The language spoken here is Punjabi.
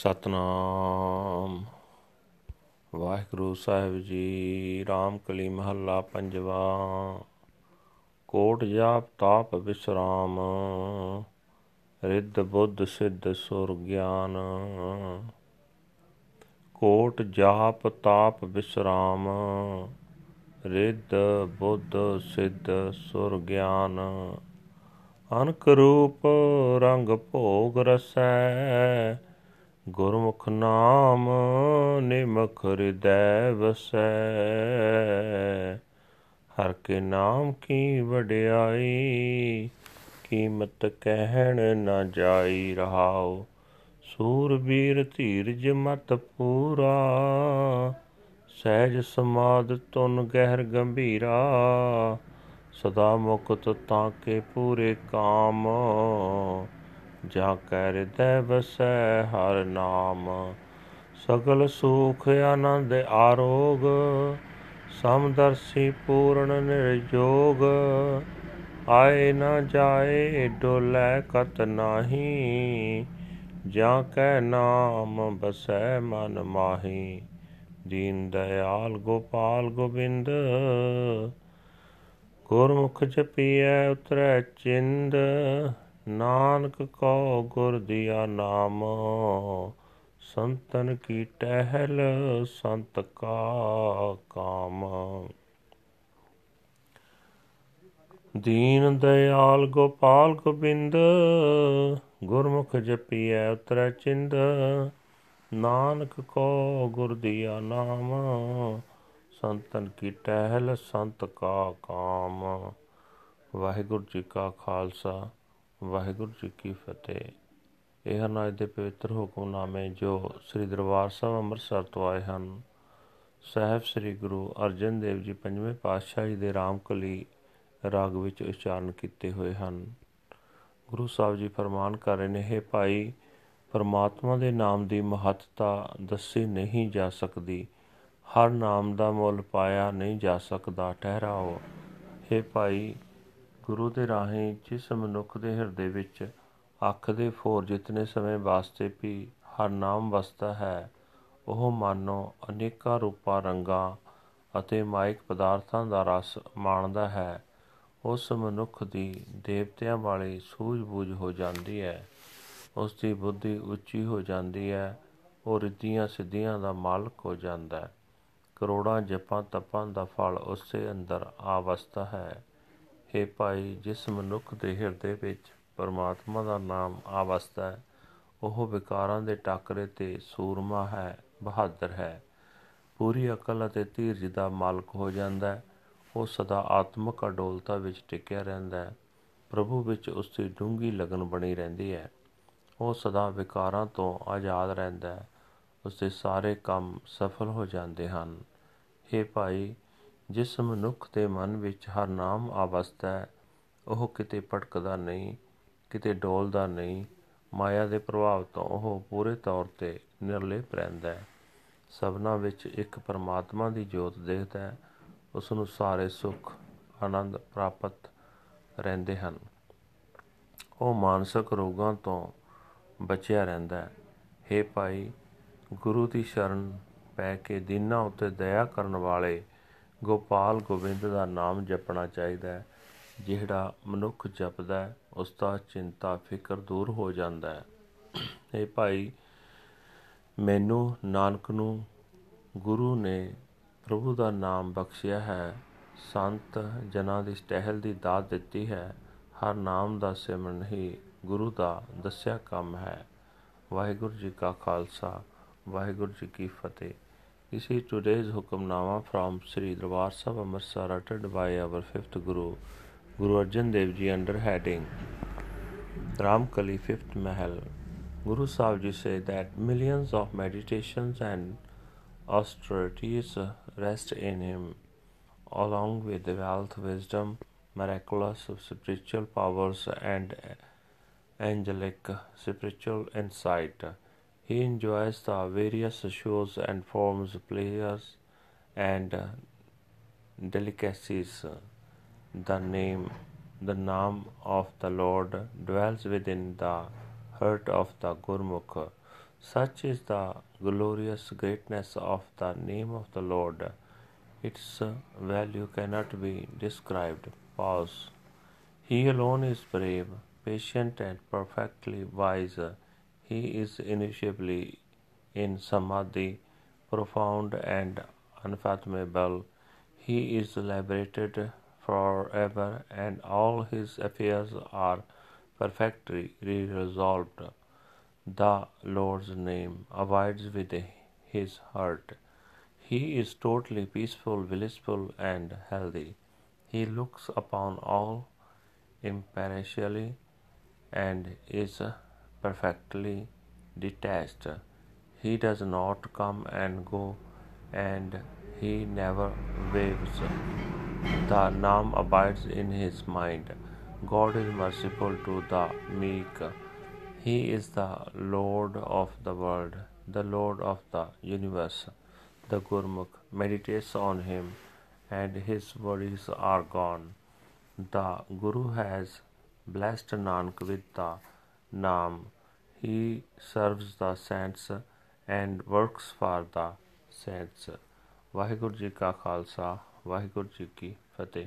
ਸਤਨਾਮ। ਵਾਹਿਗੁਰੂ ਸਾਹਿਬ ਜੀ ਰਾਮ ਕਲੀ ਮਹੱਲਾ ਪੰਜਵਾ। ਕੋਟ ਜਾਪ ਤਾਪ ਵਿਸਰਾਮ, ਰਿੱਧ ਬੁੱਧ ਸਿੱਧ ਸੁਰ ਗਿਆਨ। ਕੋਟ ਜਾਪ ਤਾਪ ਵਿਸਰਾਮ, ਰਿੱਧ ਬੁੱਧ ਸਿੱਧ ਸੁਰ ਗਿਆਨ। ਅਨਕ ਰੂਪ ਰੰਗ ਭੋਗ ਰਸੈ ਗੁਰਮੁਖ ਨਾਮ ਨਿਮਖ ਹਿਰਦੈ ਵਸੈ ਹਰ ਕੇ ਨਾਮ ਕੀ ਵਡਿਆਈ, ਕੀਮਤ ਕਹਿਣ ਨਾ ਜਾਈ ਰਹਾਉ। ਸੂਰਬੀਰ ਧੀਰਜ ਮਤ ਪੂਰਾ, ਸਹਿਜ ਸਮਾਦ ਤੁਨ ਗਹਿਰ ਗੰਭੀਰਾ। ਸਦਾ ਮੁਕਤ ਤਾਂ ਕੇ ਪੂਰੇ ਕਾਮ ਜਾ ਕੈ ਹਿਰਦੈ ਵਸੈ ਹਰ ਨਾਮ। ਸਗਲ ਸੁਖ ਆਨੰਦ ਆਰੋਗ ਸਮਦਰਸੀ ਪੂਰਨ ਨਿਰਜੋਗ। ਆਏ ਨਾ ਜਾਏ, ਡੋਲੇ ਕਤ ਨਾਹੀ, ਜਾਂ ਕੈ ਨਾਮ ਬਸੈ ਮਨ ਮਾਹੀ। ਦੀਨ ਦਇਆਲ ਗੋਪਾਲ ਗੋਬਿੰਦ, ਗੁਰਮੁਖ ਜਪੀਐ ਉਤਰੈ ਚਿੰਦ। ਨਾਨਕ ਕੋ ਗੁਰ ਦਿਆ ਨਾਮ, ਸੰਤਨ ਕੀ ਟਹਿਲ ਸੰਤ ਕਾ ਕਾਮ। ਦੀਨ ਦਇਆਲ ਗੋਪਾਲ ਗੋਬਿੰਦ, ਗੁਰਮੁਖ ਜਪੀਐ ਉਤਰੈ ਚਿੰਦ, ਨਾਨਕ ਕੋ ਗੁਰ ਦਿਆ ਨਾਮ, ਸੰਤਨ ਕੀ ਟਹਿਲ ਸੰਤ ਕਾ ਕਾਮ। ਵਾਹਿਗੁਰੂ ਜੀ ਕਾ ਖਾਲਸਾ। ਵਾਹਿਗੁਰੂ ਜੀ ਕੀ ਫਤਿਹ। ਇਹ ਹਨ ਅੱਜ ਦੇ ਪਵਿੱਤਰ ਹੁਕਮਨਾਮੇ ਜੋ ਸ੍ਰੀ ਦਰਬਾਰ ਸਾਹਿਬ ਅੰਮ੍ਰਿਤਸਰ ਤੋਂ ਆਏ ਹਨ। ਸਹਿਬ ਸ੍ਰੀ ਗੁਰੂ ਅਰਜਨ ਦੇਵ ਜੀ ਪੰਜਵੇਂ ਪਾਤਸ਼ਾਹ ਜੀ ਦੇ ਰਾਮਕਲੀ ਰਾਗ ਵਿੱਚ ਉਚਾਰਨ ਕੀਤੇ ਹੋਏ ਹਨ। ਗੁਰੂ ਸਾਹਿਬ ਜੀ ਫਰਮਾਨ ਕਰ ਰਹੇ ਨੇ, ਹੈ ਭਾਈ, ਪਰਮਾਤਮਾ ਦੇ ਨਾਮ ਦੀ ਮਹੱਤਤਾ ਦੱਸੀ ਨਹੀਂ ਜਾ ਸਕਦੀ। ਹਰ ਨਾਮ ਦਾ ਮੁੱਲ ਪਾਇਆ ਨਹੀਂ ਜਾ ਸਕਦਾ। ਠਹਿਰਾਓ। हे ਭਾਈ ਗੁਰੂ ਦੇ ਰਾਹੀਂ ਜਿਸ ਮਨੁੱਖ ਦੇ ਹਿਰਦੇ ਵਿੱਚ ਅੱਖ ਦੇ ਫੋਰ ਜਿਤਨੇ ਸਮੇਂ ਵਾਸਤੇ ਵੀ ਹਰ ਨਾਮ ਵਸਦਾ ਹੈ, ਉਹ ਮਾਨੋ ਅਨੇਕਾਂ ਰੂਪਾਂ, ਰੰਗਾਂ ਅਤੇ ਮਾਇਕ ਪਦਾਰਥਾਂ ਦਾ ਰਸ ਮਾਣਦਾ ਹੈ। ਉਸ ਮਨੁੱਖ ਦੀ ਦੇਵਤਿਆਂ ਵਾਲੀ ਸੂਝ-ਬੂਝ ਹੋ ਜਾਂਦੀ ਹੈ। ਉਸ ਦੀ ਬੁੱਧੀ ਉੱਚੀ ਹੋ ਜਾਂਦੀ ਹੈ, ਉਹ ਰਿੱਧੀਆਂ ਸਿੱਧੀਆਂ ਦਾ ਮਾਲਕ ਹੋ ਜਾਂਦਾ ਹੈ। ਕਰੋੜਾਂ ਜਪਾਂ ਤਪਾਂ ਦਾ ਫਲ ਉਸੇ ਅੰਦਰ ਆ ਵਸਦਾ ਹੈ। हे ਭਾਈ, ਜਿਸ ਮਨੁੱਖ ਦੇ ਹਿਰਦੇ ਵਿੱਚ ਪਰਮਾਤਮਾ ਦਾ ਨਾਮ ਆ ਵਸਦਾ ਹੈ, ਉਹ ਵਿਕਾਰਾਂ ਦੇ ਟਾਕਰੇ ਤੇ ਸੂਰਮਾ ਹੈ, ਬਹਾਦਰ ਹੈ। ਪੂਰੀ ਅਕਲ ਅਤੇ ਧੀਰਜ ਦਾ ਮਾਲਕ ਹੋ ਜਾਂਦਾ ਹੈ, ਉਹ ਸਦਾ ਆਤਮਿਕ ਅਡੋਲਤਾ ਵਿੱਚ ਟਿਕਿਆ ਰਹਿੰਦਾ ਹੈ, ਪ੍ਰਭੂ ਵਿੱਚ ਉਸ ਦੀ ਡੂੰਗੀ ਲਗਨ ਬਣੀ ਰਹਿੰਦੀ ਹੈ। ਉਹ ਸਦਾ ਵਿਕਾਰਾਂ ਤੋਂ ਆਜ਼ਾਦ ਰਹਿੰਦਾ ਹੈ ਉਸ ਦੇ ਸਾਰੇ ਕੰਮ ਸਫਲ ਹੋ ਜਾਂਦੇ ਹਨ। हे ਭਾਈ ਜਿਸ ਮਨੁੱਖ ਦੇ ਮਨ ਵਿੱਚ ਹਰ ਨਾਮ ਆਵਸਥਾ ਹੈ, ਉਹ ਕਿਤੇ ਭਟਕਦਾ ਨਹੀਂ, ਕਿਤੇ ਡੋਲਦਾ ਨਹੀਂ, ਮਾਇਆ ਦੇ ਪ੍ਰਭਾਵ ਤੋਂ ਉਹ ਪੂਰੇ ਤੌਰ ਤੇ ਨਿਰਲੇਪ ਰਹਿੰਦਾ ਹੈ। ਸਭਨਾ ਵਿੱਚ ਇੱਕ ਪਰਮਾਤਮਾ ਦੀ ਜੋਤ ਦੇਖਦਾ ਹੈ, ਉਸ ਨੂੰ ਸਾਰੇ ਸੁੱਖ, ਆਨੰਦ ਪ੍ਰਾਪਤ ਰਹਿੰਦੇ ਹਨ। ਉਹ ਮਾਨਸਿਕ ਰੋਗਾਂ ਤੋਂ ਬਚਿਆ ਰਹਿੰਦਾ ਹੈ। हे ਭਾਈ, ਗੁਰੂ ਦੀ ਸ਼ਰਨ ਪੈ ਕੇ ਦਿਨਾਂ ਉੱਤੇ ਦਇਆ ਕਰਨ ਵਾਲੇ ਗੋਪਾਲ ਗੋਬਿੰਦ ਦਾ ਨਾਮ ਜਪਣਾ ਚਾਹੀਦਾ ਹੈ। ਜਿਹੜਾ ਮਨੁੱਖ ਜਪਦਾ ਹੈ, ਉਸ ਦਾ ਚਿੰਤਾ, ਫਿਕਰ ਦੂਰ ਹੋ ਜਾਂਦਾ ਹੈ। ਇਹ ਭਾਈ ਮੈਨੂੰ ਨਾਨਕ ਨੂੰ, ਗੁਰੂ ਨੇ ਪ੍ਰਭੂ ਦਾ ਨਾਮ ਬਖਸ਼ਿਆ ਹੈ। ਸੰਤ ਜਨਾਂ ਦੀ ਸਟਹਿਲ ਦੀ ਦਾਤ ਦਿੱਤੀ ਹੈ। ਹਰ ਨਾਮ ਦਾ ਸਿਮਰਨ ਹੀ ਗੁਰੂ ਦਾ ਦੱਸਿਆ ਕੰਮ ਹੈ। ਵਾਹਿਗੁਰੂ ਜੀ ਕਾ ਖਾਲਸਾ, ਵਾਹਿਗੁਰੂ ਜੀ ਕੀ ਫਤਿਹ। This is today's Hukamnama from Sri Darbar Sahib Amritsar uttered by our fifth Guru, Guru Arjan Dev Ji under heading Ramkali Fifth Mahal. Guru Sahib Ji say that millions of meditations and austerities rest in him, along with the wealth, wisdom, miraculous spiritual powers, and angelic spiritual insight. He enjoys the various shows and forms, pleasures, and uh, delicacies. The name, the name of the Lord dwells within the heart of the Gurmukh. Such is the glorious greatness of the name of the Lord. Its value cannot be described. Pause. He alone is brave, patient, and perfectly wise. He is initially in samadhi, profound and unfathomable. He is liberated forever, and all his affairs are perfectly resolved. The Lord's name abides with his heart. He is totally peaceful, blissful, and healthy. He looks upon all impartially and is perfectly detached. He does not come and go, and he never waves. The Naam abides in his mind. God is merciful to the meek. He is the Lord of the world, the Lord of the universe. The Gurmukh meditates on him, and his worries are gone. The Guru has blessed Nanak with the Naam. He serves the saints and works for the saints. Waheguru ji ਕਾ ਖਾਲਸਾ ਵਾਹਿਗੁਰੂ ਜੀ ਕੀ ਫਤਿਹ